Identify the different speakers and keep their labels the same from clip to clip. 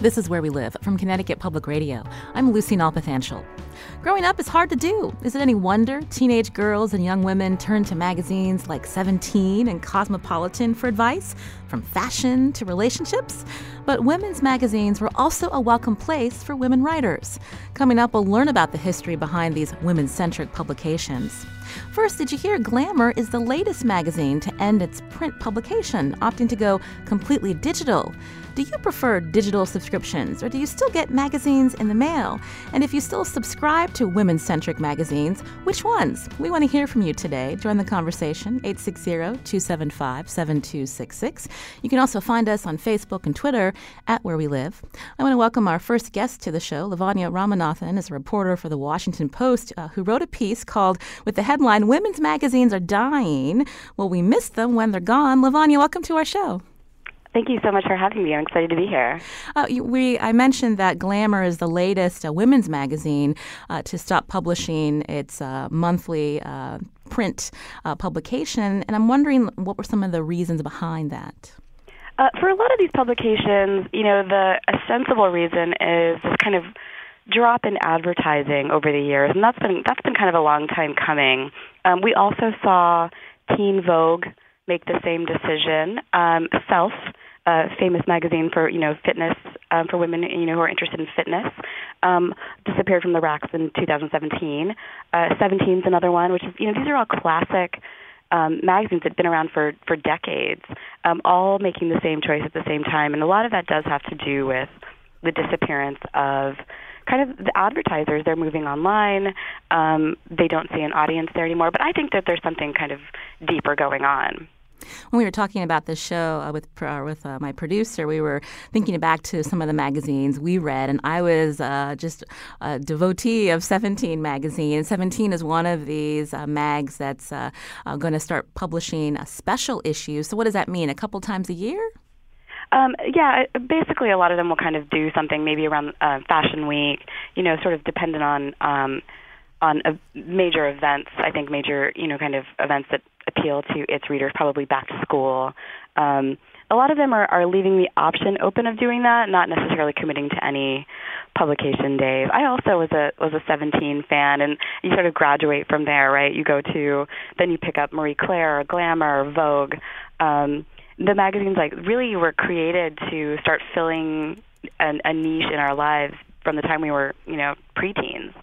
Speaker 1: This is Where We Live from Connecticut Public Radio. I'm Lucy Nalpathanchel. Growing up is hard to do. Is it any wonder teenage girls and young women turn to magazines like 17 and Cosmopolitan for advice, from fashion to relationships? But women's magazines were also a welcome place for women writers. Coming up, we'll learn about the history behind these women centric publications. First, did you hear Glamour is the latest magazine to end its print publication, opting to go completely digital? Do you prefer digital subscriptions or do you still get magazines in the mail? And if you still subscribe to women centric magazines, which ones? We want to hear from you today. Join the conversation 860 275 7266. You can also find us on Facebook and Twitter at Where We Live. I want to welcome our first guest to the show. Lavanya Ramanathan is a reporter for the Washington Post uh, who wrote a piece called, with the headline, Women's Magazines Are Dying. Will we miss them when they're gone? Lavanya, welcome to our show.
Speaker 2: Thank you so much for having me. I'm excited to be here.
Speaker 1: Uh, we, I mentioned that Glamour is the latest uh, women's magazine uh, to stop publishing its uh, monthly uh, print uh, publication, and I'm wondering what were some of the reasons behind that.
Speaker 2: for a lot of these publications, you know, the a sensible reason is this kind of drop in advertising over the years, and that's been that's been kind of a long time coming. Um, we also saw Teen Vogue make the same decision. Um, Self, a famous magazine for you know fitness um, for women you know who are interested in fitness, um, disappeared from the racks in 2017. Uh, 17 is another one, which is you know these are all classic. Um, magazines that have been around for for decades, um, all making the same choice at the same time, and a lot of that does have to do with the disappearance of kind of the advertisers. They're moving online. Um, they don't see an audience there anymore. But I think that there's something kind of deeper going on
Speaker 1: when we were talking about this show uh, with uh, with uh, my producer, we were thinking back to some of the magazines we read, and I was uh, just a devotee of Seventeen magazine. Seventeen is one of these uh, mags that's uh, going to start publishing a special issue. So, what does that mean? A couple times a year?
Speaker 2: Um, yeah, basically, a lot of them will kind of do something maybe around uh, Fashion Week. You know, sort of dependent on. Um, on a major events, I think major, you know, kind of events that appeal to its readers, probably back to school. Um, a lot of them are, are leaving the option open of doing that, not necessarily committing to any publication days. I also was a was a 17 fan, and you sort of graduate from there, right? You go to then you pick up Marie Claire, or Glamour, or Vogue. Um, the magazines like really were created to start filling an, a niche in our lives from the time we were, you know, preteens.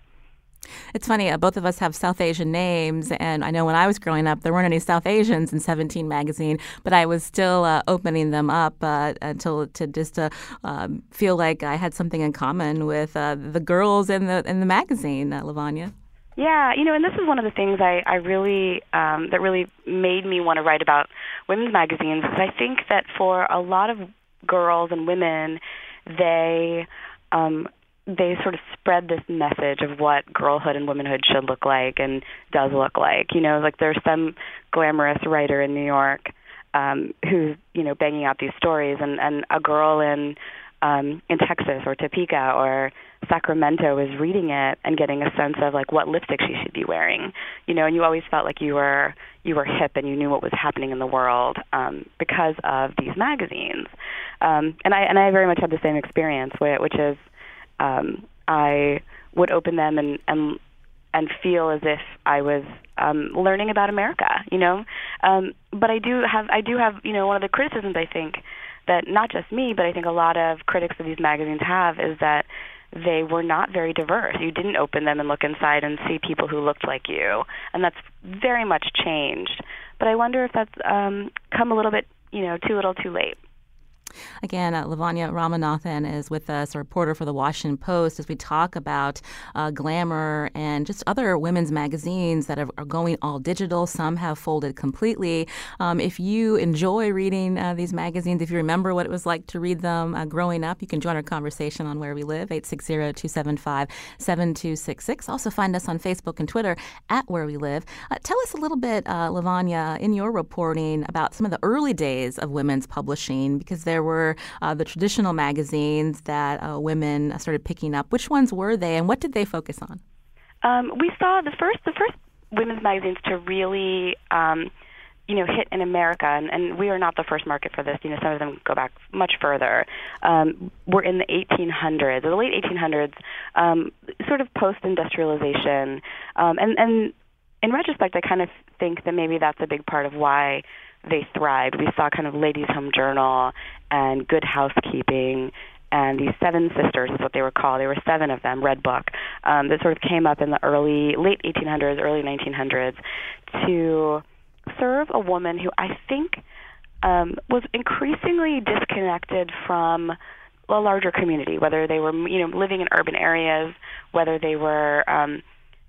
Speaker 1: It's funny, uh, both of us have South Asian names, and I know when I was growing up, there weren't any South Asians in 17 magazine, but I was still uh, opening them up uh, until to just to um, feel like I had something in common with uh, the girls in the in the magazine, uh, Lavanya.
Speaker 2: Yeah, you know, and this is one of the things I, I really um, that really made me want to write about women's magazines because I think that for a lot of girls and women, they um, they sort of spread this message of what girlhood and womanhood should look like and does look like. You know, like there's some glamorous writer in New York um, who's you know banging out these stories, and and a girl in um, in Texas or Topeka or Sacramento is reading it and getting a sense of like what lipstick she should be wearing. You know, and you always felt like you were you were hip and you knew what was happening in the world um, because of these magazines. Um, and I and I very much had the same experience, which is um, I would open them and and and feel as if I was um, learning about America, you know. Um, but I do have I do have you know one of the criticisms I think that not just me, but I think a lot of critics of these magazines have is that they were not very diverse. You didn't open them and look inside and see people who looked like you, and that's very much changed. But I wonder if that's um, come a little bit, you know, too little, too late.
Speaker 1: Again, uh, Lavanya Ramanathan is with us, a reporter for the Washington Post, as we talk about uh, Glamour and just other women's magazines that are, are, going all digital. Some have folded completely. Um, if you enjoy reading uh, these magazines, if you remember what it was like to read them uh, growing up, you can join our conversation on Where We Live, 860 275 7266. Also, find us on Facebook and Twitter at Where We Live. Uh, tell us a little bit, uh, Lavanya, in your reporting about some of the early days of women's publishing, because there were uh, the traditional magazines that uh, women started picking up. Which ones were they, and what did they focus on?
Speaker 2: Um, we saw the first the first women's magazines to really um, you know hit in America, and, and we are not the first market for this. You know, some of them go back much further. Um, we're in the 1800s, or the late 1800s, um, sort of post-industrialization, um, and and in retrospect, I kind of think that maybe that's a big part of why they thrived. We saw kind of Ladies' Home Journal and Good Housekeeping and these seven sisters is what they were called. There were seven of them, Red Book, um, that sort of came up in the early, late 1800s, early 1900s, to serve a woman who I think um, was increasingly disconnected from a larger community, whether they were, you know, living in urban areas, whether they were, um,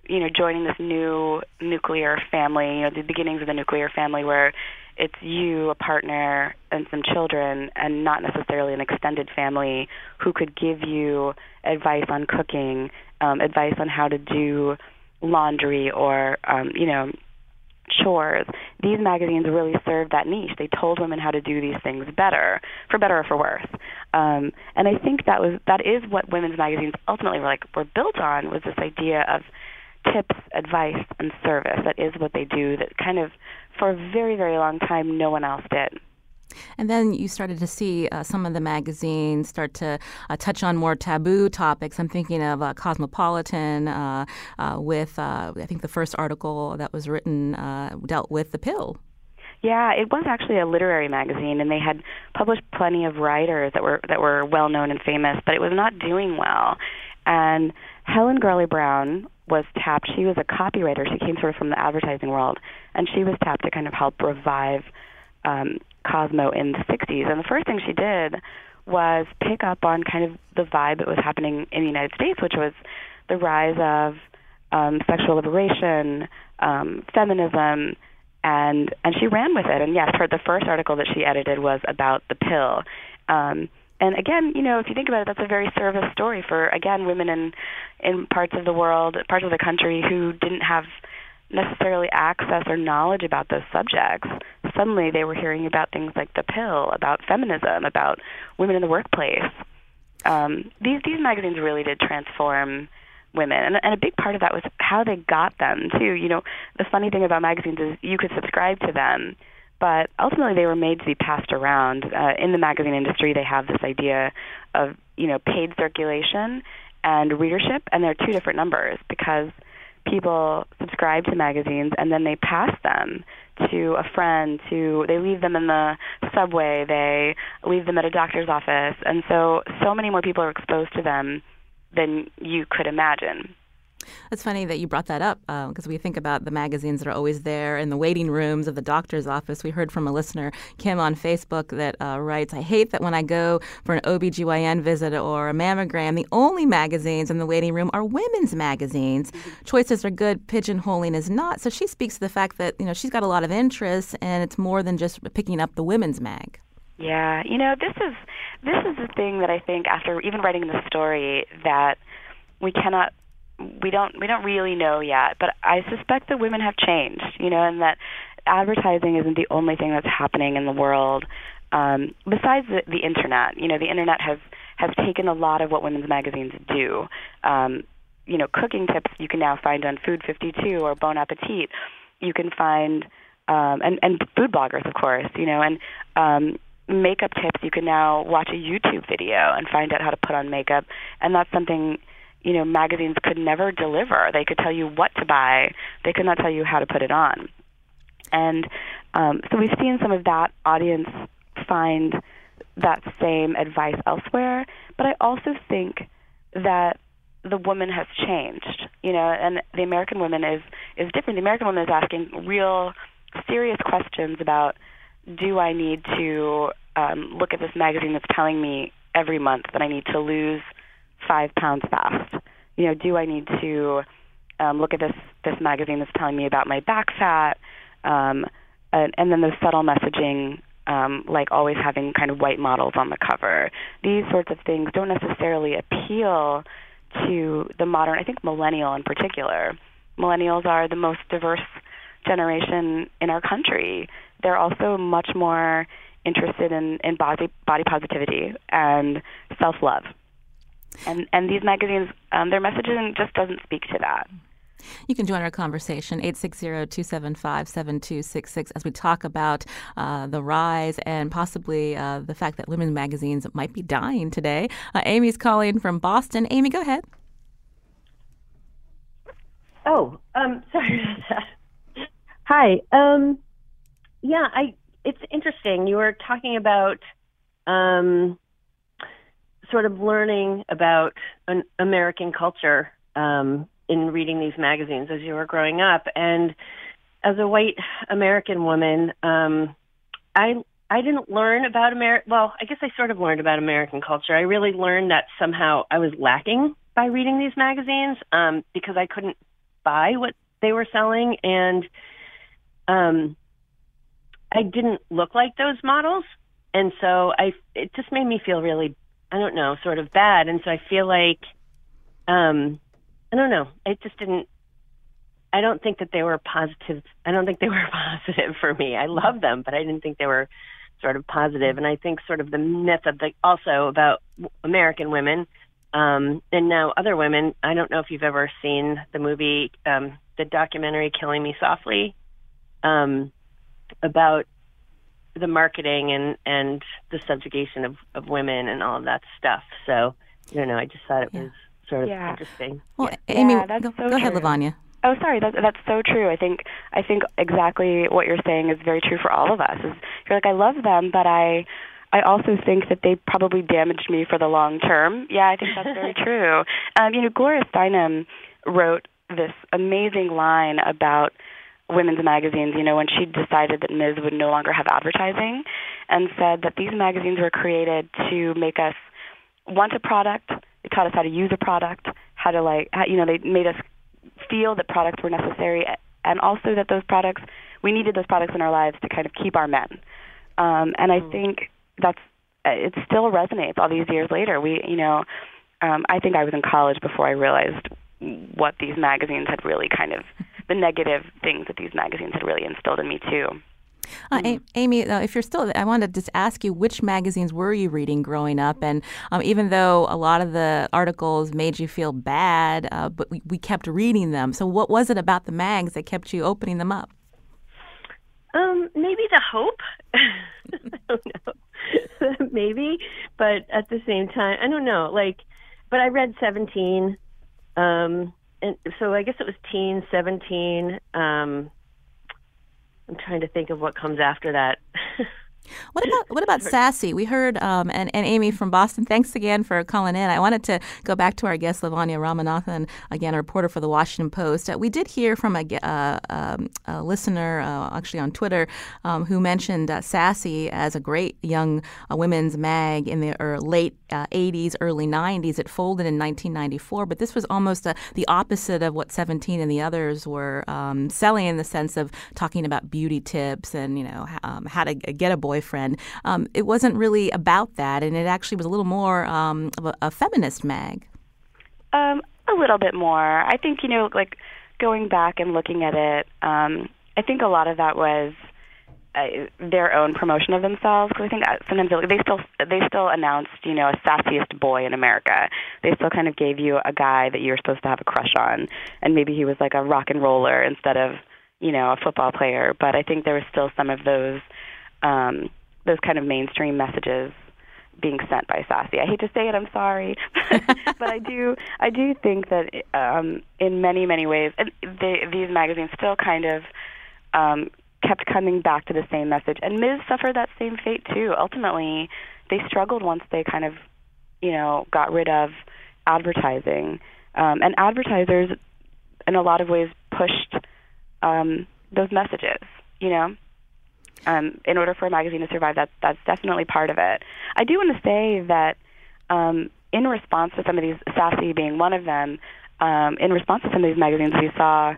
Speaker 2: you know, joining this new nuclear family, you know, the beginnings of the nuclear family where it's you, a partner, and some children, and not necessarily an extended family who could give you advice on cooking, um, advice on how to do laundry or, um, you know, chores. These magazines really served that niche. They told women how to do these things better, for better or for worse. Um, and I think that was that is what women's magazines ultimately were like were built on was this idea of tips, advice, and service. That is what they do. That kind of for a very, very long time, no one else did.
Speaker 1: And then you started to see uh, some of the magazines start to uh, touch on more taboo topics. I'm thinking of uh, Cosmopolitan uh, uh, with, uh, I think, the first article that was written dealt with the pill.
Speaker 2: Yeah, it was actually a literary magazine, and they had published plenty of writers that were that were well known and famous, but it was not doing well. And Helen Gurley Brown was tapped. She was a copywriter. She came sort of from the advertising world, and she was tapped to kind of help revive um, Cosmo in the 60s. And the first thing she did was pick up on kind of the vibe that was happening in the United States, which was the rise of um, sexual liberation, um, feminism, and and she ran with it. And yes, her the first article that she edited was about the pill. Um, and again, you know, if you think about it, that's a very service story for again women in in parts of the world, parts of the country who didn't have necessarily access or knowledge about those subjects. Suddenly, they were hearing about things like the pill, about feminism, about women in the workplace. Um, these these magazines really did transform women, and, and a big part of that was how they got them too. You know, the funny thing about magazines is you could subscribe to them but ultimately they were made to be passed around. Uh, in the magazine industry, they have this idea of you know paid circulation and readership, and they're two different numbers because people subscribe to magazines and then they pass them to a friend to they leave them in the subway they leave them at a doctor's office and so so many more people are exposed to them than you could imagine
Speaker 1: it's funny that you brought that up because uh, we think about the magazines that are always there in the waiting rooms of the doctor's office. We heard from a listener, Kim, on Facebook that uh, writes, I hate that when I go for an OBGYN visit or a mammogram, the only magazines in the waiting room are women's magazines. Mm-hmm. Choices are good, pigeonholing is not. So she speaks to the fact that, you know, she's got a lot of interests and it's more than just picking up the women's mag.
Speaker 2: Yeah, you know, this is this is the thing that I think after even writing the story that we cannot we don't we don't really know yet, but I suspect that women have changed, you know, and that advertising isn't the only thing that's happening in the world. Um, besides the, the internet, you know, the internet has has taken a lot of what women's magazines do. Um, you know, cooking tips you can now find on Food 52 or Bon Appetit. You can find um, and and food bloggers, of course, you know, and um, makeup tips. You can now watch a YouTube video and find out how to put on makeup, and that's something you know magazines could never deliver. They could tell you what to buy, they could not tell you how to put it on. And um, so we've seen some of that audience find that same advice elsewhere. But I also think that the woman has changed, you know, and the American woman is is different. The American woman is asking real, serious questions about do I need to um, look at this magazine that's telling me every month that I need to lose five pounds fast? You know, do I need to um, look at this this magazine that's telling me about my back fat? Um, and, and then the subtle messaging, um, like always having kind of white models on the cover. These sorts of things don't necessarily appeal to the modern, I think millennial in particular. Millennials are the most diverse generation in our country. They're also much more interested in, in body body positivity and self love. And and these magazines, um, their messaging just doesn't speak to that.
Speaker 1: You can join our conversation, 860-275-7266, as we talk about uh, the rise and possibly uh, the fact that women's magazines might be dying today. Uh, Amy's calling from Boston. Amy, go ahead.
Speaker 3: Oh, um, sorry about that. Hi. Um, yeah, I. It's interesting. You were talking about um, sort of learning about an American culture um, in reading these magazines as you were growing up, and as a white American woman, um, I I didn't learn about America. Well, I guess I sort of learned about American culture. I really learned that somehow I was lacking by reading these magazines um, because I couldn't buy what they were selling, and um, I didn't look like those models, and so I it just made me feel really I don't know sort of bad, and so I feel like um, I don't know it just didn't. I don't think that they were positive. I don't think they were positive for me. I love them, but I didn't think they were sort of positive. And I think sort of the myth of the also about American women um, and now other women. I don't know if you've ever seen the movie, um, the documentary "Killing Me Softly." um, about the marketing and and the subjugation of of women and all of that stuff. So you know. I just thought it yeah. was sort of yeah. interesting.
Speaker 1: Well,
Speaker 2: yeah.
Speaker 1: Amy,
Speaker 2: yeah,
Speaker 1: go,
Speaker 2: so
Speaker 1: go ahead, Lavanya.
Speaker 2: Oh, sorry. That's that's so true. I think I think exactly what you're saying is very true for all of us. Is you're like I love them, but I I also think that they probably damaged me for the long term. Yeah, I think that's very true. Um, you know, Gloria Steinem wrote this amazing line about women's magazines, you know, when she decided that Ms. would no longer have advertising and said that these magazines were created to make us want a product. They taught us how to use a product, how to like, how, you know, they made us feel that products were necessary and also that those products, we needed those products in our lives to kind of keep our men. Um, and I mm. think that's, it still resonates all these years later. We, you know, um, I think I was in college before I realized what these magazines had really kind of the negative things that these magazines had really instilled in me too.
Speaker 1: Uh, mm. Amy, uh, if you're still, I wanted to just ask you which magazines were you reading growing up? And um, even though a lot of the articles made you feel bad, uh, but we, we, kept reading them. So, what was it about the mags that kept you opening them up?
Speaker 3: Um, maybe the hope. I don't know. maybe, but at the same time, I don't know. Like, but I read Seventeen. Um, and so I guess it was teen, 17. Um, I'm trying to think of what comes after that.
Speaker 1: What about what about Sassy? We heard um, and, and Amy from Boston. Thanks again for calling in. I wanted to go back to our guest Lavanya Ramanathan, again a reporter for the Washington Post. Uh, we did hear from a, uh, um, a listener, uh, actually on Twitter, um, who mentioned uh, Sassy as a great young uh, women's mag in the er, late 80s, uh, early 90s. It folded in 1994, but this was almost the opposite of what 17 and the others were um, selling in the sense of talking about beauty tips and you know um, how to get a boy boyfriend. Um, it wasn't really about that, and it actually was a little more um, of a, a, feminist mag.
Speaker 2: Um, a little bit more. I think you know, like going back and looking at it, um, I think a lot of that was uh, their own promotion of themselves because I think sometimes they still they still announced you know a sassiest boy in America. They still kind of gave you a guy that you were supposed to have a crush on, and maybe he was like a rock and roller instead of you know a football player. But I think there was still some of those um, those kind of mainstream messages being sent by Sassy. I hate to say it, I'm sorry, but I do I do think that um, in many many ways, they, these magazines still kind of um, kept coming back to the same message. And Ms. suffered that same fate too. Ultimately, they struggled once they kind of you know got rid of advertising, um, and advertisers in a lot of ways pushed um, those messages. You know. Um, in order for a magazine to survive, that that's definitely part of it. I do want to say that um, in response to some of these, Sassy being one of them, um, in response to some of these magazines, we saw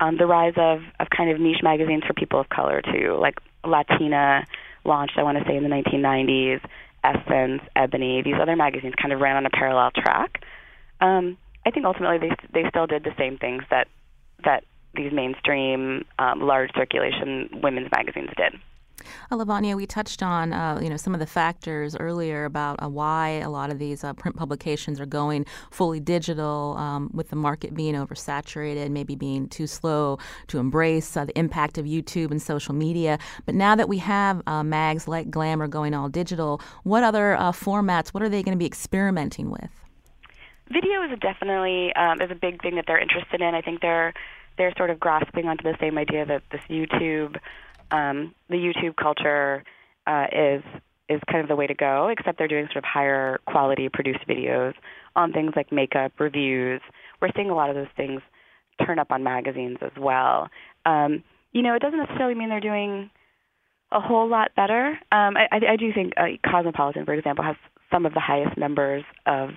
Speaker 2: um, the rise of, of kind of niche magazines for people of color too, like Latina launched, I want to say, in the 1990s. Essence, Ebony, these other magazines kind of ran on a parallel track. Um, I think ultimately they they still did the same things that that these mainstream um, large circulation women's magazines did.
Speaker 1: Uh, Lavanya, we touched on uh, you know some of the factors earlier about uh, why a lot of these uh, print publications are going fully digital, um, with the market being oversaturated, maybe being too slow to embrace uh, the impact of YouTube and social media. But now that we have uh, mags like Glamour going all digital, what other formats? What are they going to be experimenting with?
Speaker 2: Video is definitely um, is a big thing that they're interested in. I think they're they're sort of grasping onto the same idea that this YouTube um, the YouTube culture uh, is is kind of the way to go. Except they're doing sort of higher quality produced videos on things like makeup reviews. We're seeing a lot of those things turn up on magazines as well. Um, you know, it doesn't necessarily mean they're doing a whole lot better. Um, I, I, I do think uh, Cosmopolitan, for example, has some of the highest numbers of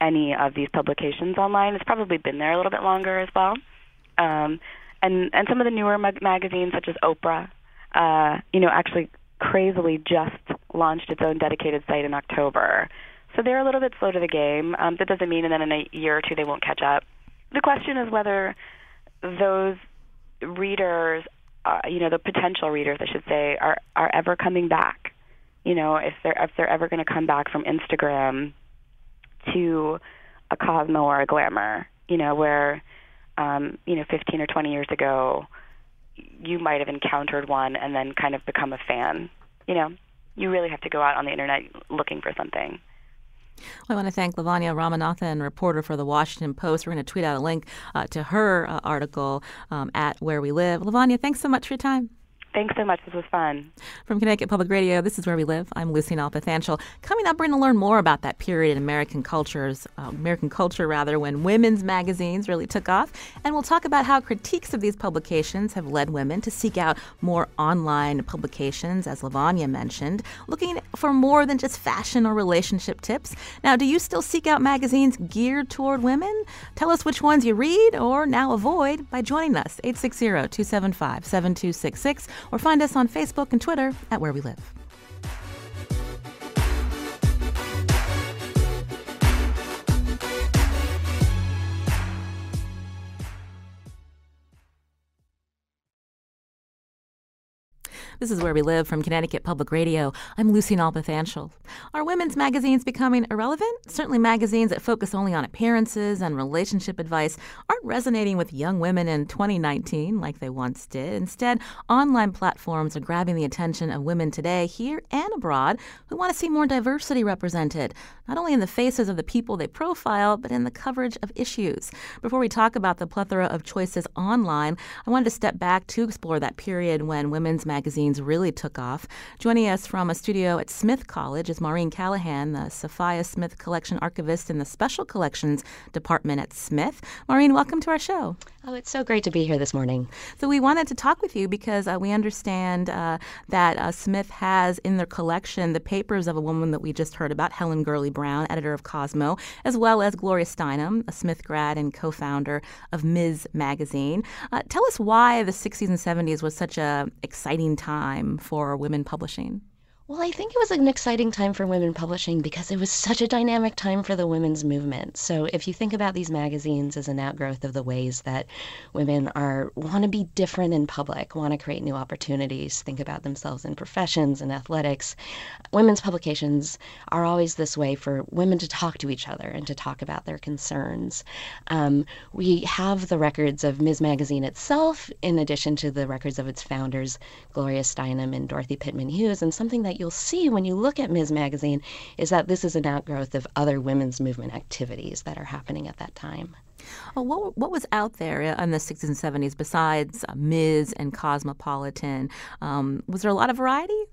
Speaker 2: any of these publications online. It's probably been there a little bit longer as well. Um, and and some of the newer mag- magazines, such as Oprah, uh, you know, actually crazily just launched its own dedicated site in October. So they're a little bit slow to the game. Um, that doesn't mean that in a year or two they won't catch up. The question is whether those readers, uh, you know, the potential readers, I should say, are are ever coming back. You know, if they're if they're ever going to come back from Instagram to a Cosmo or a Glamour. You know, where um, you know, 15 or 20 years ago, you might have encountered one and then kind of become a fan. You know, you really have to go out on the internet looking for something.
Speaker 1: I want to thank Lavanya Ramanathan, reporter for the Washington Post. We're going to tweet out a link uh, to her uh, article um, at Where We Live. Lavanya, thanks so much for your time.
Speaker 2: Thanks so much. This was fun.
Speaker 1: From Connecticut Public Radio, this is Where We Live. I'm Lucy Nalpathanchel. Coming up, we're going to learn more about that period in American cultures, uh, American culture rather, when women's magazines really took off. And we'll talk about how critiques of these publications have led women to seek out more online publications, as Lavanya mentioned, looking for more than just fashion or relationship tips. Now, do you still seek out magazines geared toward women? Tell us which ones you read or now avoid by joining us, 860 275 7266 or find us on Facebook and Twitter at Where We Live. This is Where We Live from Connecticut Public Radio. I'm Lucy Nalpathanchel. Are women's magazines becoming irrelevant? Certainly, magazines that focus only on appearances and relationship advice aren't resonating with young women in 2019 like they once did. Instead, online platforms are grabbing the attention of women today, here and abroad, who want to see more diversity represented, not only in the faces of the people they profile, but in the coverage of issues. Before we talk about the plethora of choices online, I wanted to step back to explore that period when women's magazines magazines really took off. Joining us from a studio at Smith College is Maureen Callahan, the Sophia Smith Collection Archivist in the Special Collections Department at Smith. Maureen, welcome to our show.
Speaker 4: Oh, it's so great to be here this morning.
Speaker 1: So, we wanted to talk with you because uh, we understand uh, that uh, Smith has in their collection the papers of a woman that we just heard about, Helen Gurley Brown, editor of Cosmo, as well as Gloria Steinem, a Smith grad and co founder of Ms. Magazine. Uh, tell us why the 60s and 70s was such an exciting time for women publishing.
Speaker 4: Well, I think it was an exciting time for women publishing because it was such a dynamic time for the women's movement. So, if you think about these magazines as an outgrowth of the ways that women are want to be different in public, want to create new opportunities, think about themselves in professions and athletics, women's publications are always this way for women to talk to each other and to talk about their concerns. Um, we have the records of Ms. Magazine itself, in addition to the records of its founders, Gloria Steinem and Dorothy Pitman Hughes, and something that you'll see when you look at Ms. Magazine is that this is an outgrowth of other women's movement activities that are happening at that time.
Speaker 1: What, what was out there in the 60s and 70s besides uh, Ms. and Cosmopolitan? Um, was there a lot of variety?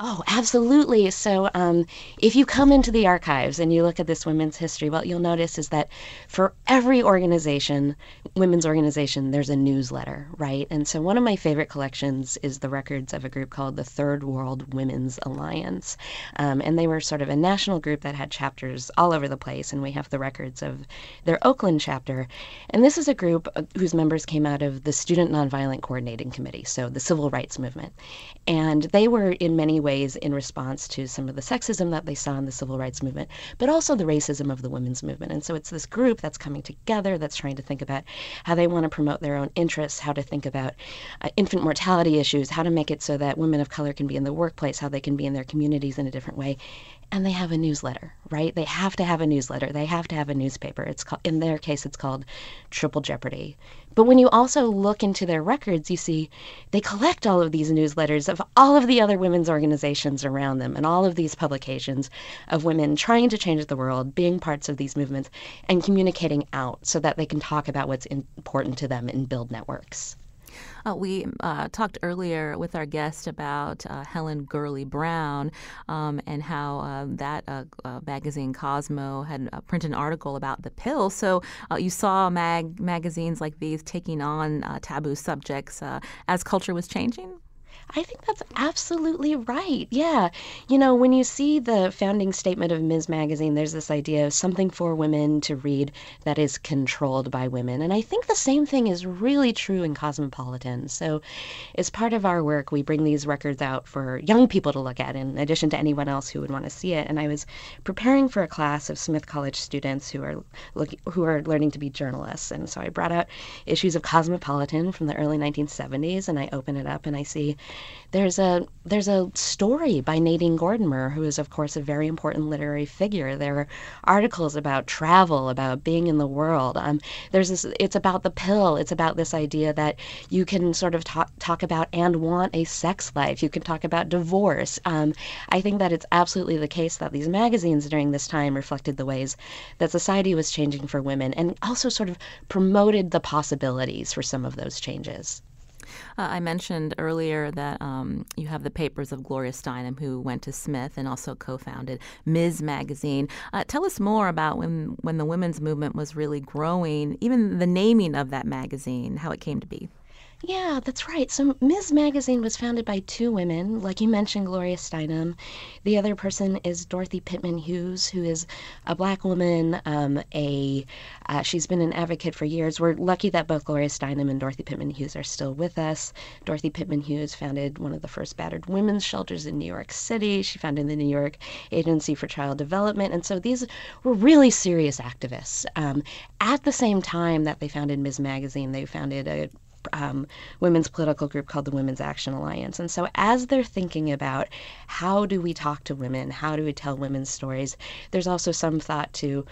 Speaker 4: Oh, absolutely. So, um, if you come into the archives and you look at this women's history, what you'll notice is that for every organization, women's organization, there's a newsletter, right? And so, one of my favorite collections is the records of a group called the Third World Women's Alliance. Um, and they were sort of a national group that had chapters all over the place. And we have the records of their Oakland chapter. And this is a group uh, whose members came out of the Student Nonviolent Coordinating Committee, so the civil rights movement. And they were in many ways in response to some of the sexism that they saw in the civil rights movement, but also the racism of the women's movement. And so it's this group that's coming together that's trying to think about how they want to promote their own interests, how to think about uh, infant mortality issues, how to make it so that women of color can be in the workplace, how they can be in their communities in a different way and they have a newsletter, right? They have to have a newsletter. They have to have a newspaper. It's called, in their case, it's called Triple Jeopardy. But when you also look into their records, you see they collect all of these newsletters of all of the other women's organizations around them and all of these publications of women trying to change the world, being parts of these movements, and communicating out so that they can talk about what's important to them and build networks.
Speaker 1: Uh, we uh, talked earlier with our guest about uh, Helen Gurley Brown um, and how uh, that uh, uh, magazine Cosmo had printed an article about the pill. So you saw mag- magazines like these taking on taboo subjects as culture was changing?
Speaker 4: I think that's absolutely right. Yeah. You know, when you see the founding statement of Ms. Magazine, there's this idea of something for women to read that is controlled by women. And I think the same thing is really true in Cosmopolitan. So, as part of our work, we bring these records out for young people to look at, in addition to anyone else who would want to see it. And I was preparing for a class of Smith College students who are look, who are learning to be journalists. And so I brought out issues of Cosmopolitan from the early 1970s, and I open it up and I see there's a there's a story by Nadine Gordimer, who is of course a very important literary figure. There are articles about travel, about being in the world. Um, there's this. It's about the pill. It's about this idea that you can sort of talk talk about and want a sex life. You can talk about divorce. Um, I think that it's absolutely the case that these magazines during this time reflected the ways that society was changing for women, and also sort of promoted the possibilities for some of those changes.
Speaker 1: Uh, I mentioned earlier that um, you have the papers of Gloria Steinem, who went to Smith and also co-founded Ms. Magazine. Uh, tell us more about when when the women's movement was really growing, even the naming of that magazine, how it came to be.
Speaker 4: Yeah, that's right. So Ms. Magazine was founded by two women, like you mentioned, Gloria Steinem. The other person is Dorothy Pitman Hughes, who is a black woman. Um, a uh, she's been an advocate for years. We're lucky that both Gloria Steinem and Dorothy Pitman Hughes are still with us. Dorothy Pitman Hughes founded one of the first battered women's shelters in New York City. She founded the New York Agency for Child Development, and so these were really serious activists. Um, at the same time that they founded Ms. Magazine, they founded a um, women's political group called the Women's Action Alliance. And so, as they're thinking about how do we talk to women, how do we tell women's stories, there's also some thought to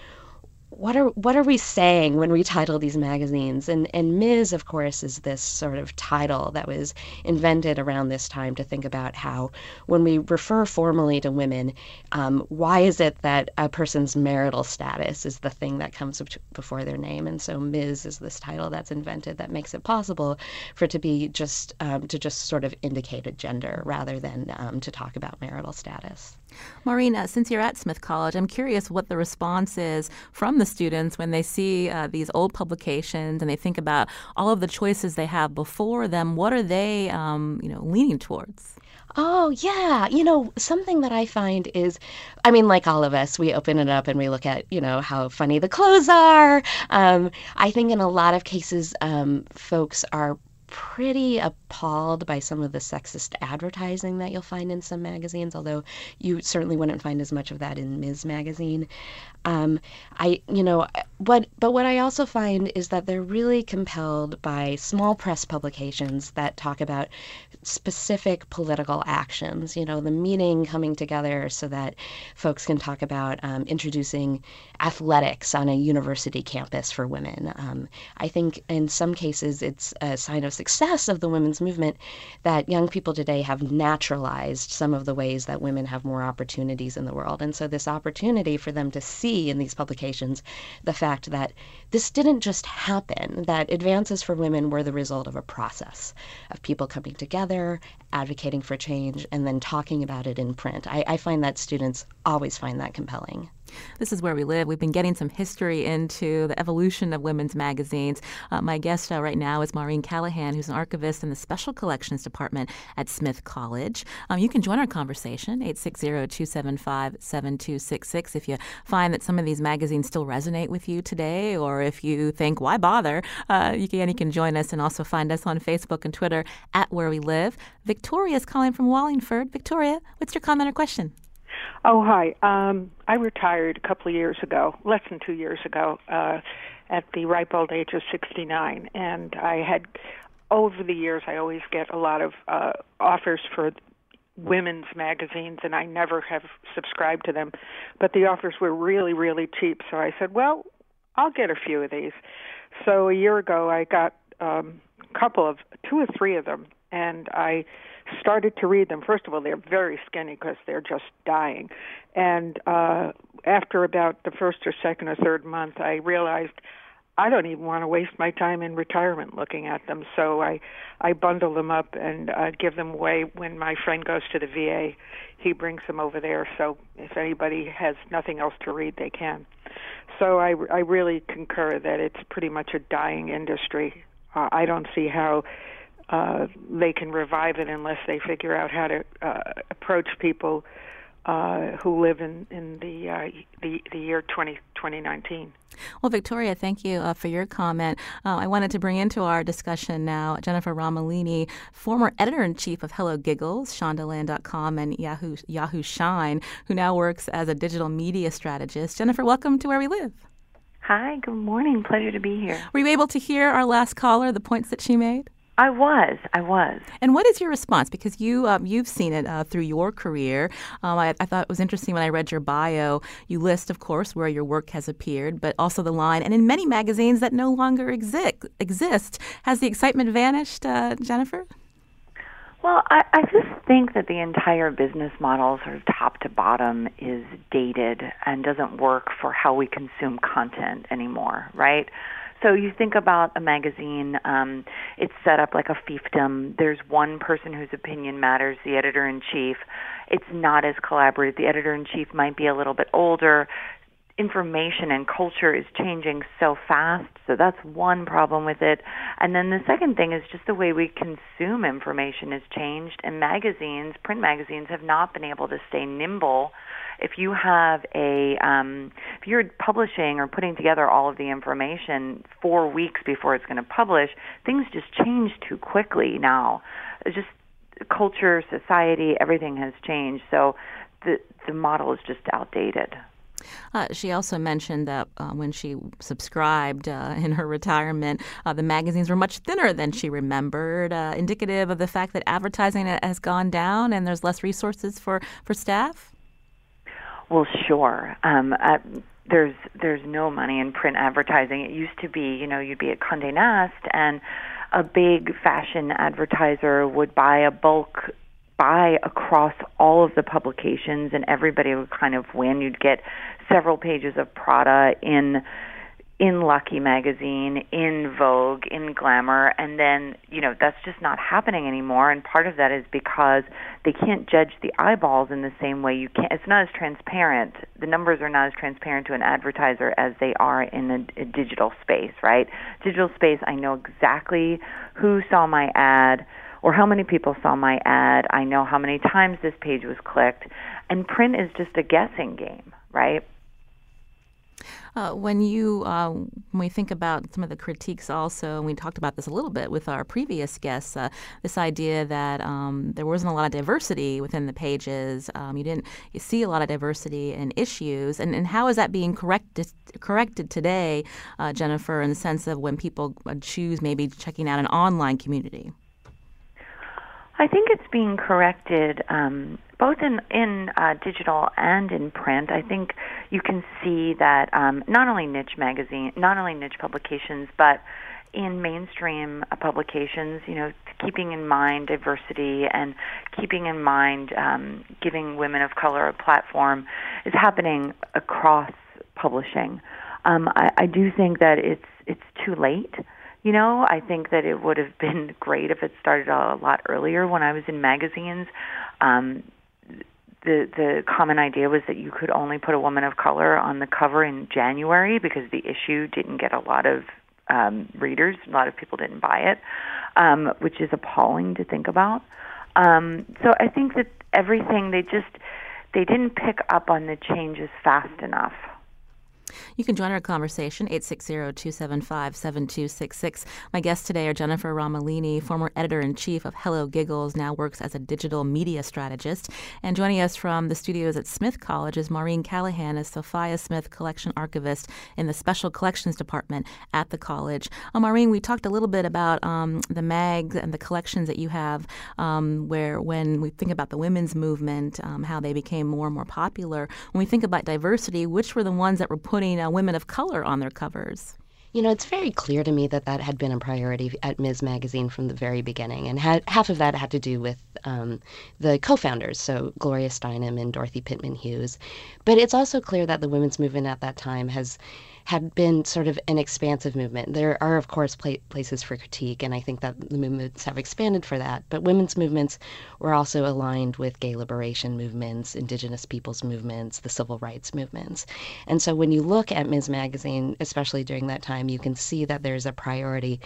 Speaker 4: what are what are we saying when we title these magazines? And and Ms. of course is this sort of title that was invented around this time to think about how when we refer formally to women, um, why is it that a person's marital status is the thing that comes before their name? And so Ms. is this title that's invented that makes it possible for it to be just um, to just sort of indicate a gender rather than um, to talk about marital status.
Speaker 1: Maureen, uh, since you're at Smith College, I'm curious what the response is from the students when they see uh, these old publications and they think about all of the choices they have before them. What are they, um, you know, leaning towards?
Speaker 4: Oh, yeah. You know, something that I find is, I mean, like all of us, we open it up and we look at, you know, how funny the clothes are. Um, I think in a lot of cases, um, folks are pretty appalled by some of the sexist advertising that you'll find in some magazines, although you certainly wouldn't find as much of that in Ms. Magazine. Um, I, you know, what, but what I also find is that they're really compelled by small press publications that talk about specific political actions. You know, the meeting coming together so that folks can talk about um, introducing athletics on a university campus for women. Um, I think in some cases it's a sign of success of the women's movement that young people today have naturalized some of the ways that women have more opportunities in the world. And so, this opportunity for them to see in these publications the fact that this didn't just happen, that advances for women were the result of a process of people coming together, advocating for change, and then talking about it in print. I, I find that students always find that compelling.
Speaker 1: This is where we live. We've been getting some history into the evolution of women's magazines. Uh, my guest uh, right now is Maureen Callahan, who's an archivist in the Special Collections Department at Smith College. Um, you can join our conversation, 860-275-7266, if you find that some of these magazines still resonate with you today, or if you think, why bother? Uh, you, can, you can join us and also find us on Facebook and Twitter at Where We Live. Victoria is calling from Wallingford. Victoria, what's your comment or question?
Speaker 5: Oh, hi. Um, I retired a couple of years ago, less than two years ago, uh, at the ripe old age of 69. And I had, over the years, I always get a lot of uh, offers for women's magazines, and I never have subscribed to them. But the offers were really, really cheap. So I said, well, I'll get a few of these. So a year ago, I got um, a couple of, two or three of them, and I started to read them. First of all, they're very skinny because they're just dying. And uh, after about the first or second or third month, I realized I don't even want to waste my time in retirement looking at them. So I, I bundle them up and uh, give them away when my friend goes to the VA. He brings them over there. So if anybody has nothing else to read, they can. So I, I really concur that it's pretty much a dying industry. Uh, I don't see how uh, they can revive it unless they figure out how to uh, approach people uh, who live in in the uh, the, the year 20, 2019.
Speaker 1: Well, Victoria, thank you uh, for your comment. Uh, I wanted to bring into our discussion now Jennifer Romolini, former editor in chief of Hello Giggles, Shondaland.com, and Yahoo Yahoo Shine, who now works as a digital media strategist. Jennifer, welcome to Where We Live.
Speaker 6: Hi, good morning. Pleasure to be here.
Speaker 1: Were you able to hear our last caller, the points that she made?
Speaker 6: I was, I was.
Speaker 1: And what is your response? Because you um, you've seen it uh, through your career. Um, I, I, thought it was interesting when I read your bio. You list, of course, where your work has appeared, but also the line, and in many magazines that no longer exist. Exist. Has the excitement vanished, uh, Jennifer?
Speaker 6: Well, I, I just think that the entire business model, sort of top to bottom, is dated and doesn't work for how we consume content anymore, right? So you think about a magazine, um, it's set up like a fiefdom. There's one person whose opinion matters, the editor in chief. It's not as collaborative. The editor in chief might be a little bit older. Information and culture is changing so fast, so that's one problem with it. And then the second thing is just the way we consume information has changed, and magazines, print magazines, have not been able to stay nimble if you have a um, if you're publishing or putting together all of the information four weeks before it's going to publish, things just change too quickly now. It's just culture, society, everything has changed. So the the model is just outdated.
Speaker 1: Uh, she also mentioned that uh, when she subscribed uh, in her retirement, uh, the magazines were much thinner than she remembered, uh, indicative of the fact that advertising has gone down and there's less resources for, for staff.
Speaker 6: Well, sure. Um, uh, there's there's no money in print advertising. It used to be, you know, you'd be at Condé Nast and a big fashion advertiser would buy a bulk buy across all of the publications and everybody would kind of win. You'd get several pages of Prada in in Lucky magazine, in Vogue, in Glamour, and then, you know, that's just not happening anymore. And part of that is because they can't judge the eyeballs in the same way you can. It's not as transparent. The numbers are not as transparent to an advertiser as they are in a, a digital space, right? Digital space, I know exactly who saw my ad or how many people saw my ad. I know how many times this page was clicked. And print is just a guessing game, right?
Speaker 1: Uh, when you uh, when we think about some of the critiques, also, and we talked about this a little bit with our previous guests, uh, this idea that um, there wasn't a lot of diversity within the pages. Um, you didn't you see a lot of diversity in issues, and, and how is that being corrected corrected today, uh, Jennifer, in the sense of when people choose maybe checking out an online community?
Speaker 6: I think it's being corrected um, both in in uh, digital and in print. I think you can see that um, not only niche magazine, not only niche publications, but in mainstream uh, publications, you know, keeping in mind diversity and keeping in mind um, giving women of color a platform is happening across publishing. Um, I, I do think that it's it's too late. You know, I think that it would have been great if it started a lot earlier when I was in magazines. Um, the the common idea was that you could only put a woman of color on the cover in January because the issue didn't get a lot of um, readers. A lot of people didn't buy it, um, which is appalling to think about. Um, so I think that everything they just they didn't pick up on the changes fast enough.
Speaker 1: You can join our conversation, 860-275-7266. My guests today are Jennifer Romolini, former editor-in-chief of Hello Giggles, now works as a digital media strategist. And joining us from the studios at Smith College is Maureen Callahan, a Sophia Smith collection archivist in the Special Collections Department at the college. Uh, Maureen, we talked a little bit about um, the mags and the collections that you have, um, where when we think about the women's movement, um, how they became more and more popular. When we think about diversity, which were the ones that were putting uh, women of color on their covers.
Speaker 4: You know, it's very clear to me that that had been a priority at Ms. Magazine from the very beginning, and had, half of that had to do with um, the co-founders, so Gloria Steinem and Dorothy Pitman Hughes. But it's also clear that the women's movement at that time has had been sort of an expansive movement. There are, of course, pla- places for critique, and I think that the movements have expanded for that. But women's movements were also aligned with gay liberation movements, indigenous peoples movements, the civil rights movements. And so when you look at Ms. Magazine, especially during that time, you can see that there's a priority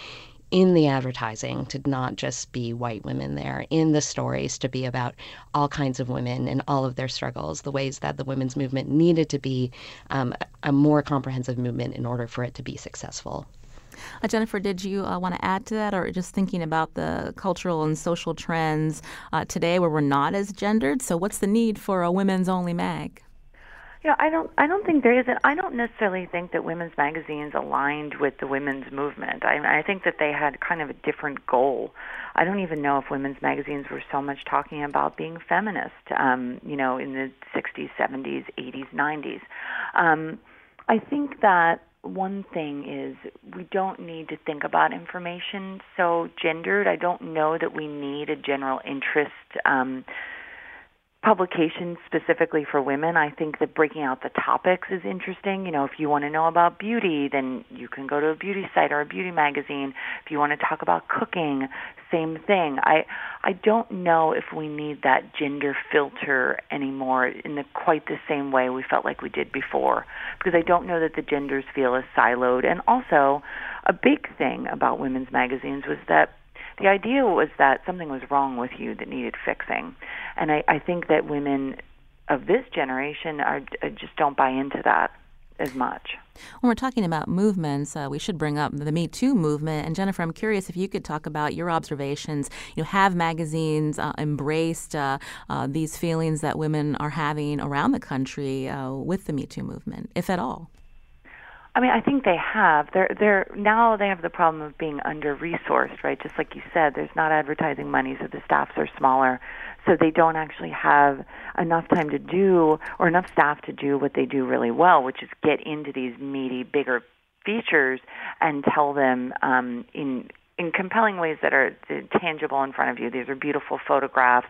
Speaker 4: in the advertising to not just be white women there, in the stories to be about all kinds of women and all of their struggles, the ways that the women's movement needed to be um, a more comprehensive movement in order for it to be successful.
Speaker 1: Uh, Jennifer, did you uh, want to add to that, or just thinking about the cultural and social trends uh, today where we're not as gendered? So, what's the need for a women's only mag?
Speaker 6: Yeah, I don't. I don't think there is. An, I don't necessarily think that women's magazines aligned with the women's movement. I, I think that they had kind of a different goal. I don't even know if women's magazines were so much talking about being feminist. Um, you know, in the 60s, 70s, 80s, 90s. Um, I think that one thing is we don't need to think about information so gendered. I don't know that we need a general interest. Um, publications specifically for women. I think that breaking out the topics is interesting. You know, if you want to know about beauty, then you can go to a beauty site or a beauty magazine. If you want to talk about cooking, same thing. I I don't know if we need that gender filter anymore in the quite the same way we felt like we did before because I don't know that the genders feel as siloed. And also, a big thing about women's magazines was that the idea was that something was wrong with you that needed fixing. And I, I think that women of this generation are just don't buy into that as much.
Speaker 1: When we're talking about movements, uh, we should bring up the Me Too movement. And Jennifer, I'm curious if you could talk about your observations. You know, have magazines uh, embraced uh, uh these feelings that women are having around the country uh, with the Me Too movement, if at all?
Speaker 6: I mean, I think they have. They're they're now they have the problem of being under resourced, right? Just like you said, there's not advertising money, so the staffs are smaller, so they don't actually have enough time to do or enough staff to do what they do really well, which is get into these meaty, bigger features and tell them um, in in compelling ways that are tangible in front of you. These are beautiful photographs.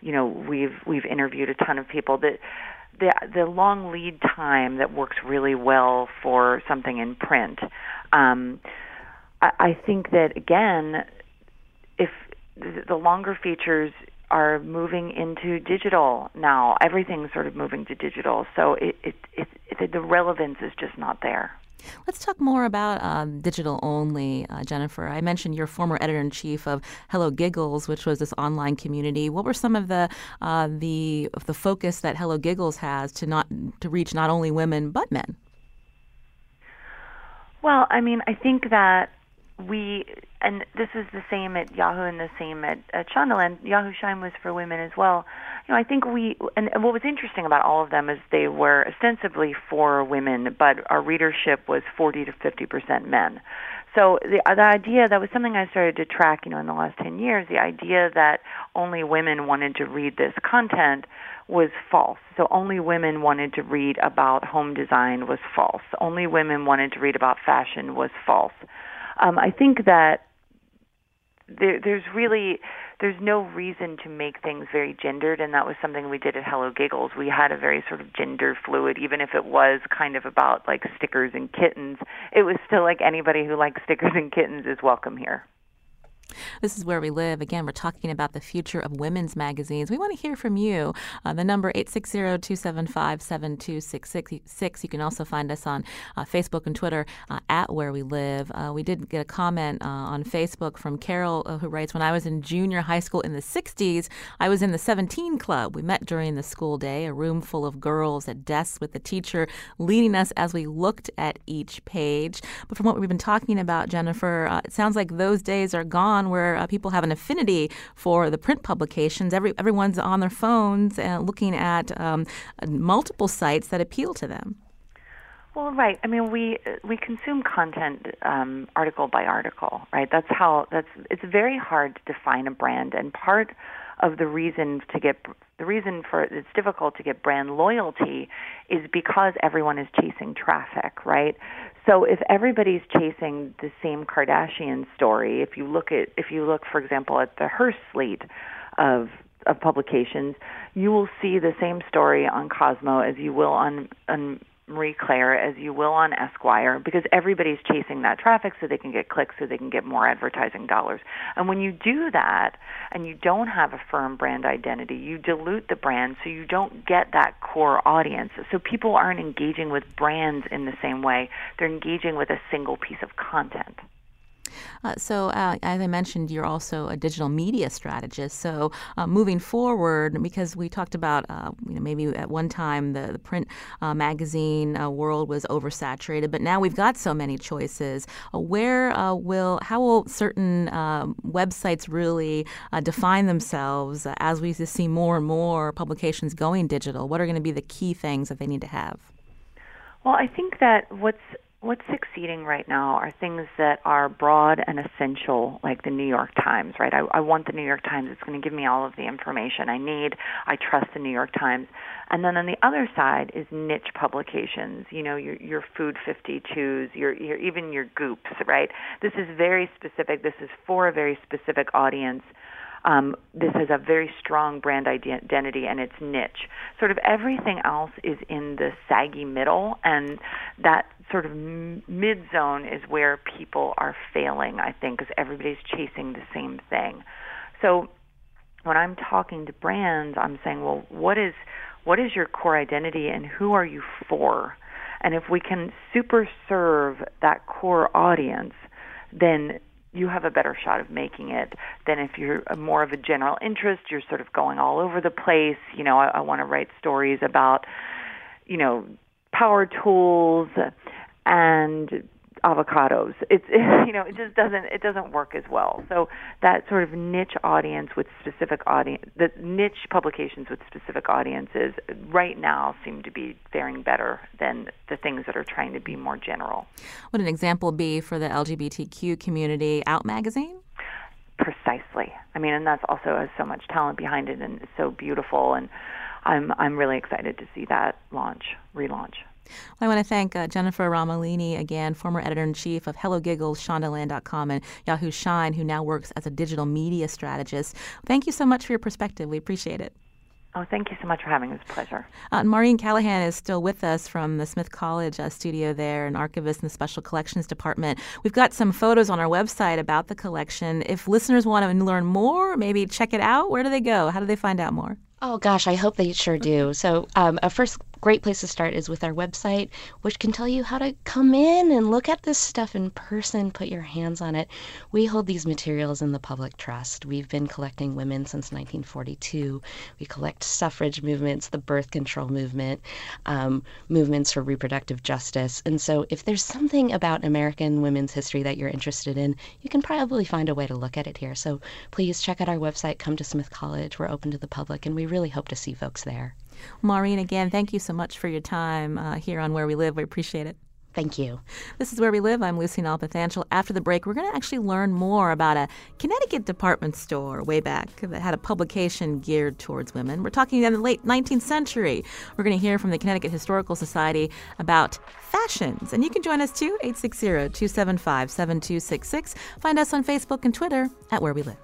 Speaker 6: You know, we've we've interviewed a ton of people that the the long lead time that works really well for something in print. Um, I, I think that again, if the longer features are moving into digital now, everything's sort of moving to digital, so it, it, it, it the relevance is just not there.
Speaker 1: Let's talk more about um, digital only, uh, Jennifer. I mentioned your former editor in chief of Hello Giggles, which was this online community. What were some of the uh, the the focus that Hello Giggles has to not to reach not only women but men?
Speaker 6: Well, I mean, I think that we and this is the same at Yahoo and the same at, at Shondaland. Yahoo Shine was for women as well. You know, I think we and, and what was interesting about all of them is they were ostensibly for women, but our readership was 40 to 50 percent men. so the the idea that was something I started to track, you know, in the last 10 years, the idea that only women wanted to read this content was false. So only women wanted to read about home design was false. Only women wanted to read about fashion was false. Um, I think that there, there's really there's no reason to make things very gendered, and that was something we did at Hello Giggles. We had a very sort of gender fluid, even if it was kind of about like stickers and kittens. It was still like anybody who likes stickers and kittens is welcome here.
Speaker 1: This is Where We Live. Again, we're talking about the future of women's magazines. We want to hear from you. Uh, the number 860-275-7266. You can also find us on uh, Facebook and Twitter uh, at Where We Live. Uh, we did get a comment uh, on Facebook from Carol uh, who writes, When I was in junior high school in the 60s, I was in the 17 Club. We met during the school day, a room full of girls at desks with the teacher leading us as we looked at each page. But from what we've been talking about, Jennifer, it sounds like those days are gone on where uh, people have an affinity for the print publications. Every everyone's on their phones and looking at um, multiple sites that appeal to them.
Speaker 6: Well, right. I mean, we we consume content um, article by article, right? That's how. That's it's very hard to define a brand, and part of the reason to get the reason for it's difficult to get brand loyalty is because everyone is chasing traffic, right? So if everybody's chasing the same Kardashian story, if you look at if you look for example at the Hearst slate of of publications, you will see the same story on Cosmo as you will on on Marie Claire as you will on Esquire because everybody's chasing that traffic so they can get clicks so they can get more advertising dollars. And when you do that and you don't have a firm brand identity, you dilute the brand so you don't get that core audience. So people aren't engaging with brands in the same way. They're engaging with a single piece of content.
Speaker 1: Uh, so, uh, as I mentioned, you're also a digital media strategist. So, uh, moving forward, because we talked about, uh, you know, maybe at one time the, the print uh, magazine uh, world was oversaturated, but now we've got so many choices. where will, how will certain um, websites really define themselves as we see more and more publications going digital? What are going to be the key things that they need to have?
Speaker 6: Well, I think that what's what's succeeding right now are things that are broad and essential, like the New York Times, right? I, I want the New York Times. It's going to give me all of the information I need. I trust the New York Times. And then on the other side is niche publications, you know, your, your Food 52s, your, your, even your Goops, right? This is very specific. This is for a very specific audience um, this has a very strong brand identity and it's niche. Sort of everything else is in the saggy middle, and that sort of mid zone is where people are failing, I think, because everybody's chasing the same thing. So when I'm talking to brands, I'm saying, well, what is what is your core identity and who are you for? And if we can super serve that core audience, then you have a better shot of making it than if you're more of a general interest. You're sort of going all over the place. You know, I, I want to write stories about, you know, power tools and avocados. It's you know it just doesn't it doesn't work as well. So that sort of niche audience with specific audience, the niche publications with specific audiences right now seem to be faring better than the things that are trying to be more general.
Speaker 1: Would an example be for the LGBTQ community Out magazine?
Speaker 6: Precisely. I mean, and that's also has so much talent behind it and it's so beautiful and I'm I'm really excited to see that launch, relaunch.
Speaker 1: Well, I want to thank uh, Jennifer Romolini, again, former editor in chief of Hello Giggles, Shondaland.com, and Yahoo Shine, who now works as a digital media strategist. Thank you so much for your perspective. We appreciate it.
Speaker 6: Oh, thank you so much for having us. Pleasure.
Speaker 1: Uh, Maureen Callahan is still with us from the Smith College uh, studio there, an archivist in the Special Collections Department. We've got some photos on our website about the collection. If listeners want to learn more, maybe check it out, where do they go? How do they find out more?
Speaker 4: Oh gosh, I hope they sure do. So, um, a first great place to start is with our website, which can tell you how to come in and look at this stuff in person, put your hands on it. We hold these materials in the public trust. We've been collecting women since 1942. We collect suffrage movements, the birth control movement, um, movements for reproductive justice. And so, if there's something about American women's history that you're interested in, you can probably find a way to look at it here. So, please check out our website, come to Smith College. We're open to the public, and we really hope to see folks there.
Speaker 1: Maureen, again, thank you so much for your time uh, here on Where We Live. We appreciate it.
Speaker 4: Thank you.
Speaker 1: This is Where We Live. I'm Lucy Nalpathanchel. After the break, we're going to actually learn more about a Connecticut department store way back that had a publication geared towards women. We're talking in the late 19th century. We're going to hear from the Connecticut Historical Society about fashions. And you can join us too, 860 275 7266. Find us on Facebook and Twitter at Where We Live.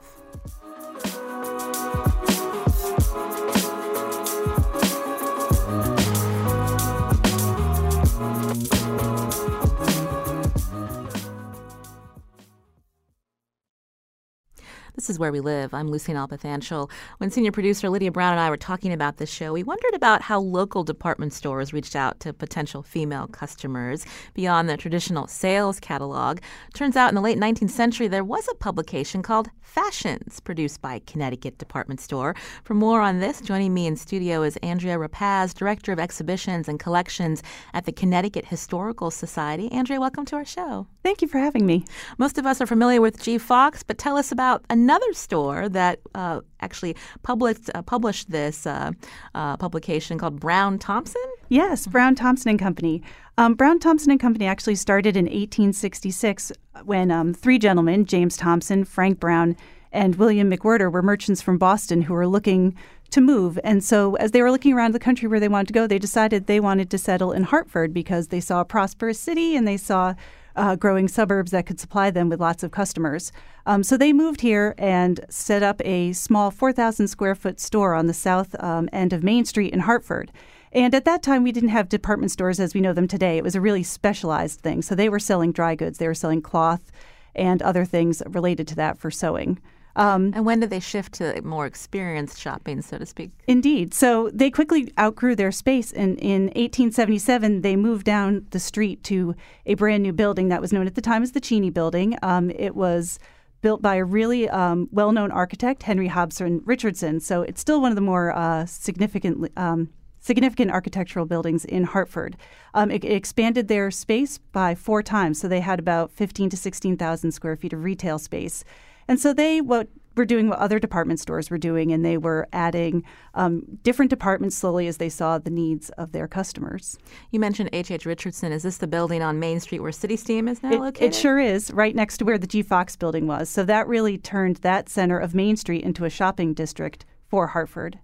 Speaker 1: This is Where We Live. I'm Lucy Nalpathanchel. When senior producer Lydia Brown and I were talking about this show, we wondered about how local department stores reached out to potential female customers beyond the traditional sales catalog. Turns out in the late 19th century, there was a publication called Fashions, produced by Connecticut Department Store. For more on this, joining me in studio is Andrea Rapacz, Director of Exhibitions and Collections at the Connecticut Historical Society. Andrea, welcome to our show.
Speaker 7: Thank you for having me.
Speaker 1: Most of us are familiar with G. Fox, but tell us about another store that uh, actually published uh, published this uh, uh publication called Brown Thompson.
Speaker 7: Yes, Brown Thompson and Company. Um, Brown Thompson and Company actually started in 1866 when um, three gentlemen, James Thompson, Frank Brown, and William McWhirter, were merchants from Boston who were looking to move. And so, as they were looking around the country where they wanted to go, they decided they wanted to settle in Hartford because they saw a prosperous city and they saw uh, growing suburbs that could supply them with lots of customers. Um, so they moved here and set up a small 4,000 square foot store on the south um, end of Main Street in Hartford. And at that time, we didn't have department stores as we know them today. It was a really specialized thing. So they were selling dry goods, they were selling cloth and other things related to that for sewing.
Speaker 1: Um, and when did they shift to more experienced shopping, so to speak?
Speaker 7: Indeed. So they quickly outgrew their space. And in 1877, they moved down the street to a brand new building that was known at the time as the Cheney Building. Um, it was built by a really um, well known architect, Henry Hobson Richardson. So it's still one of the more uh, significant. Um, significant architectural buildings in Hartford. Um, it, it, expanded their space by four times, so they had about 15 to 16,000 square feet of retail space. And so they what were doing what other department stores were doing, and they were adding um, different departments slowly as they saw the needs of their customers.
Speaker 1: You mentioned H. H. Richardson. Is this the building on Main Street where City Steam is now
Speaker 7: it,
Speaker 1: located?
Speaker 7: It sure is, right next to where the G. Fox building was. So that really turned that center of Main Street into a shopping district for Hartford.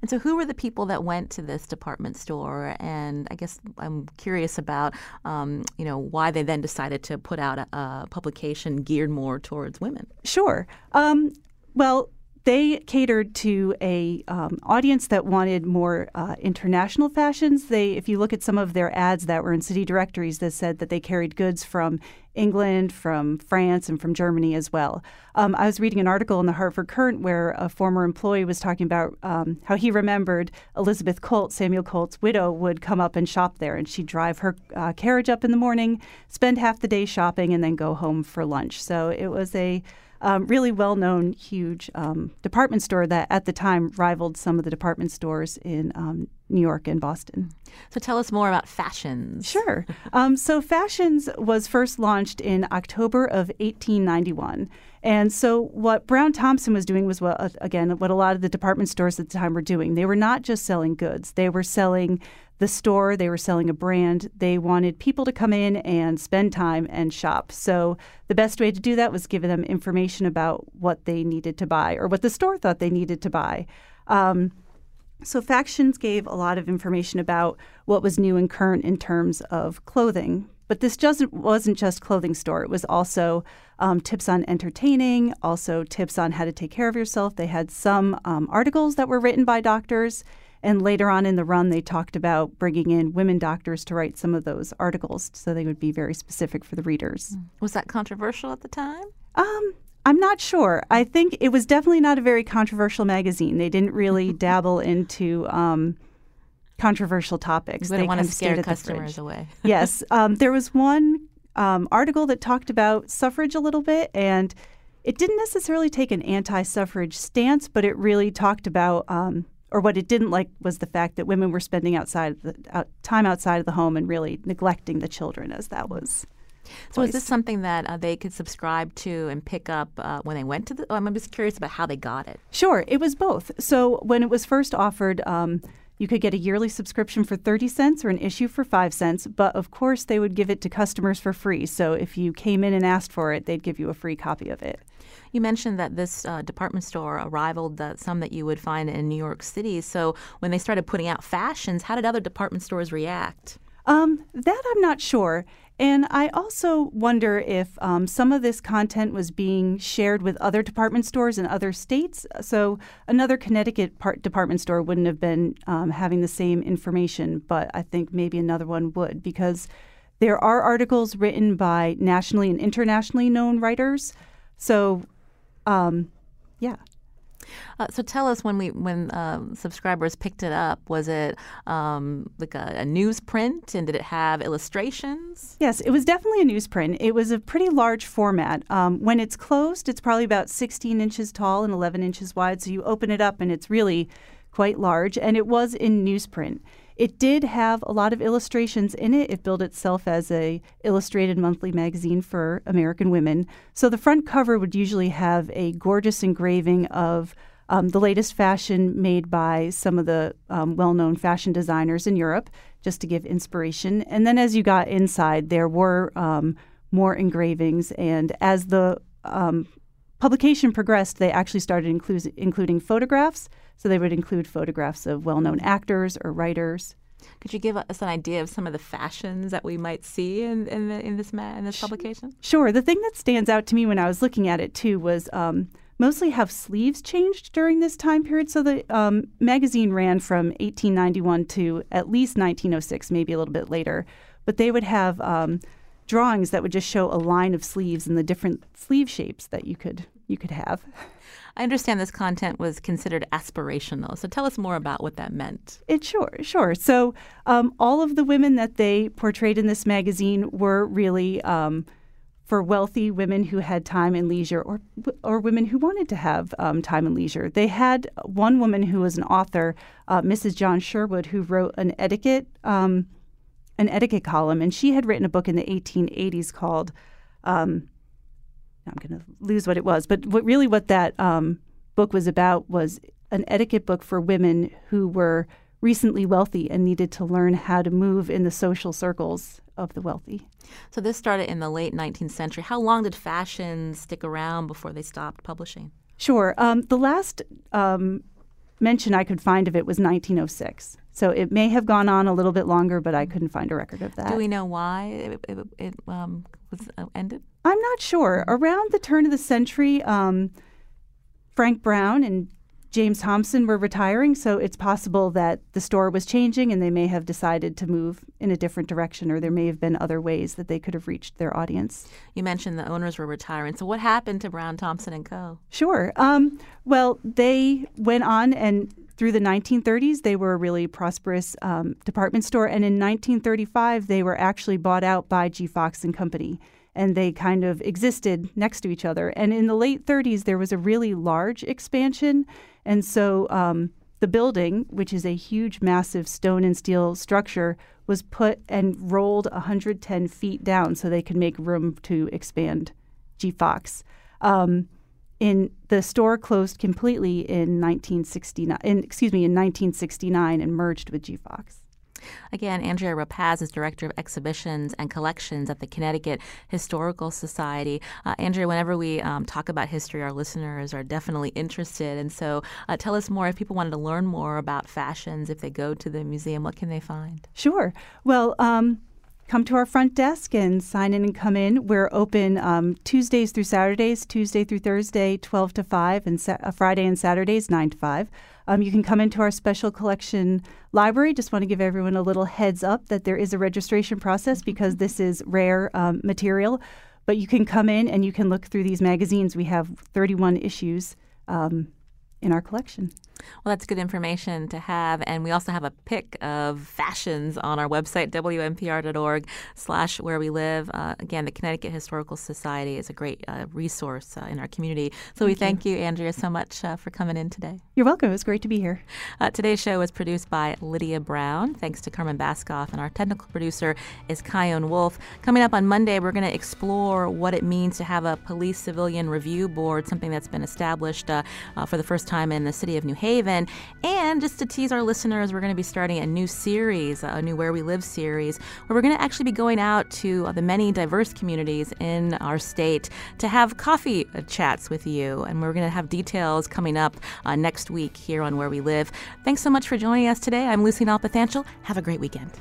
Speaker 1: And so, who were the people that went to this department store? And I guess I'm curious about, um, you know, why they then decided to put out a, a publication geared more towards women.
Speaker 7: Sure. Um, well, they catered to a um, audience that wanted more uh, international fashions. They, if you look at some of their ads that were in city directories, that said that they carried goods from England, from France, and from Germany as well. Um, I was reading an article in the Hartford Courant where a former employee was talking about um, how he remembered Elizabeth Colt, Samuel Colt's widow, would come up and shop there, and she'd drive her uh, carriage up in the morning, spend half the day shopping, and then go home for lunch. So it was a um, really well known, huge um, department store that at the time rivaled some of the department stores in um, New York and Boston.
Speaker 1: So tell us more about Fashions.
Speaker 7: Sure. Um, so Fashions was first launched in October of 1891. And so what Brown Thompson was doing was what, uh, again, what a lot of the department stores at the time were doing. They were not just selling goods, they were selling the store, they were selling a brand. They wanted people to come in and spend time and shop. So the best way to do that was give them information about what they needed to buy or what the store thought they needed to buy. Um, so Fashions gave a lot of information about what was new and current in terms of clothing. But this just wasn't just clothing store. It was also um, tips on entertaining, also tips on how to take care of yourself. They had some um, articles that were written by doctors and later on in the run, they talked about bringing in women doctors to write some of those articles so they would be very specific for the readers.
Speaker 1: Mm. Was that controversial at the time?
Speaker 7: Um, I'm not sure. I think it was definitely not a very controversial magazine. They didn't really dabble into um, controversial topics.
Speaker 1: They
Speaker 7: don't
Speaker 1: want to scare customers away.
Speaker 7: yes. Um, there was one um, article that talked about suffrage a little bit, and it didn't necessarily take an anti suffrage stance, but it really talked about um, or what it didn't like was the fact that women were spending outside the, out, time outside of the home and really neglecting the children as that was.
Speaker 1: So is this something that uh, they could subscribe to and pick up uh, when they went to the? I'm just curious about how they got it.
Speaker 7: Sure, it was both. So when it was first offered, um, You could get a yearly subscription for 30 cents or an issue for 5 cents, but of course they would give it to customers for free. So if you came in and asked for it, they'd give you a free copy of it.
Speaker 1: You mentioned that this uh, department store rivaled uh, some that you would find in New York City. So when they started putting out fashions, how did other department stores react?
Speaker 7: Um, that I'm not sure. And I also wonder if um, some of this content was being shared with other department stores in other states. So another Connecticut part department store wouldn't have been um, having the same information, but I think maybe another one would because there are articles written by nationally and internationally known writers. So, um, yeah.
Speaker 1: Uh, so tell us when we when uh, subscribers picked it up, was it um, like a, a newsprint, and did it have illustrations?
Speaker 7: Yes, it was definitely a newsprint. It was a pretty large format. Um, when it's closed, it's probably about 16 inches tall and 11 inches wide. So you open it up, and it's really quite large. And it was in newsprint. It did have a lot of illustrations in it. It billed itself as a illustrated monthly magazine for American women. So the front cover would usually have a gorgeous engraving of um, the latest fashion made by some of the um, well-known fashion designers in Europe, just to give inspiration. And then as you got inside, there were um, more engravings, and as the um, publication progressed, they actually started inclu- including photographs. So they would include photographs of well known actors or writers.
Speaker 1: Could you give us an idea of some of the fashions that we might see in, in, the, in this ma- in this publication?
Speaker 7: Sure. The thing that stands out to me when I was looking at it too was um, mostly how sleeves changed during this time period. So the um, magazine ran from 1891 to at least 1906, maybe a little bit later. But they would have um, drawings that would just show a line of sleeves and the different sleeve shapes that you could you could have.
Speaker 1: I understand this content was considered aspirational. So tell us more about what that meant.
Speaker 7: It sure, sure. So um, all of the women that they portrayed in this magazine were really um, for wealthy women who had time and leisure, or or women who wanted to have um, time and leisure. They had one woman who was an author, uh, Mrs. John Sherwood, who wrote an etiquette um, an etiquette column, and she had written a book in the 1880s called um, I'm going to lose what it was, but what really what that um, book was about was an etiquette book for women who were recently wealthy and needed to learn how to move in the social circles of the wealthy.
Speaker 1: So this started in the late 19th century. How long did fashion stick around before they stopped publishing?
Speaker 7: Sure. Um, the last um, mention I could find of it was 1906. So it may have gone on a little bit longer, but I couldn't find a record of that.
Speaker 1: Do we know why it, it, it um, was uh, ended?
Speaker 7: I'm not sure. Around the turn of the century, um, Frank Brown and James Thompson were retiring, so it's possible that the store was changing and they may have decided to move in a different direction, or there may have been other ways that they could have reached their audience.
Speaker 1: You mentioned the owners were retiring. So, what happened to Brown Thompson and Co.?
Speaker 7: Sure. Um, well, they went on and through the 1930s, they were a really prosperous um, department store, and in 1935, they were actually bought out by G. Fox and Company and they kind of existed next to each other. And in the late 30s, there was a really large expansion. And so um, the building, which is a huge, massive stone and steel structure, was put and rolled 110 feet down so they could make room to expand G Fox. Um, in the store closed completely in 1969. In, excuse me, in 1969 and merged with G Fox.
Speaker 1: Again, Andrea Rapacz is Director of Exhibitions and Collections at the Connecticut Historical Society. Uh, Andrea, whenever we um, talk about history, our listeners are definitely interested. And so uh, tell us more if people wanted to learn more about fashions, if they go to the museum, what can they find?
Speaker 7: Sure. Well, um, come to our front desk and sign in and come in. We're open um, Tuesdays through Saturdays, Tuesday through Thursday, 12 to 5, and sa- uh, Friday and Saturdays, 9 to 5. Um, you can come into our special collection library. Just want to give everyone a little heads up that there is a registration process because this is rare um, material. But you can come in and you can look through these magazines. We have 31 issues um, in our collection.
Speaker 1: Well, that's good information to have. And we also have a pick of fashions on our website, wnpr.org slash where we live. Uh, again, the Connecticut Historical Society is a great uh, resource uh, in our community. So thank we you. thank you, Andrea, so much uh, for coming in today.
Speaker 7: You're welcome. It was great to be here.
Speaker 1: Uh, today's show was produced by Lydia Brown. Thanks to Carmen Baskauf. And our technical producer is Chion Wolf. Coming up on Monday, we're going to explore what it means to have a police civilian review board, something that's been established uh, for the first time in the city of New Haven. Haven. And just to tease our listeners, we're going to be starting a new series, a new Where We Live series, where we're going to actually be going out to the many diverse communities in our state to have coffee chats with you. And we're going to have details coming up uh, next week here on Where We Live. Thanks so much for joining us today. I'm Lucy Nalpathanchel. Have a great weekend.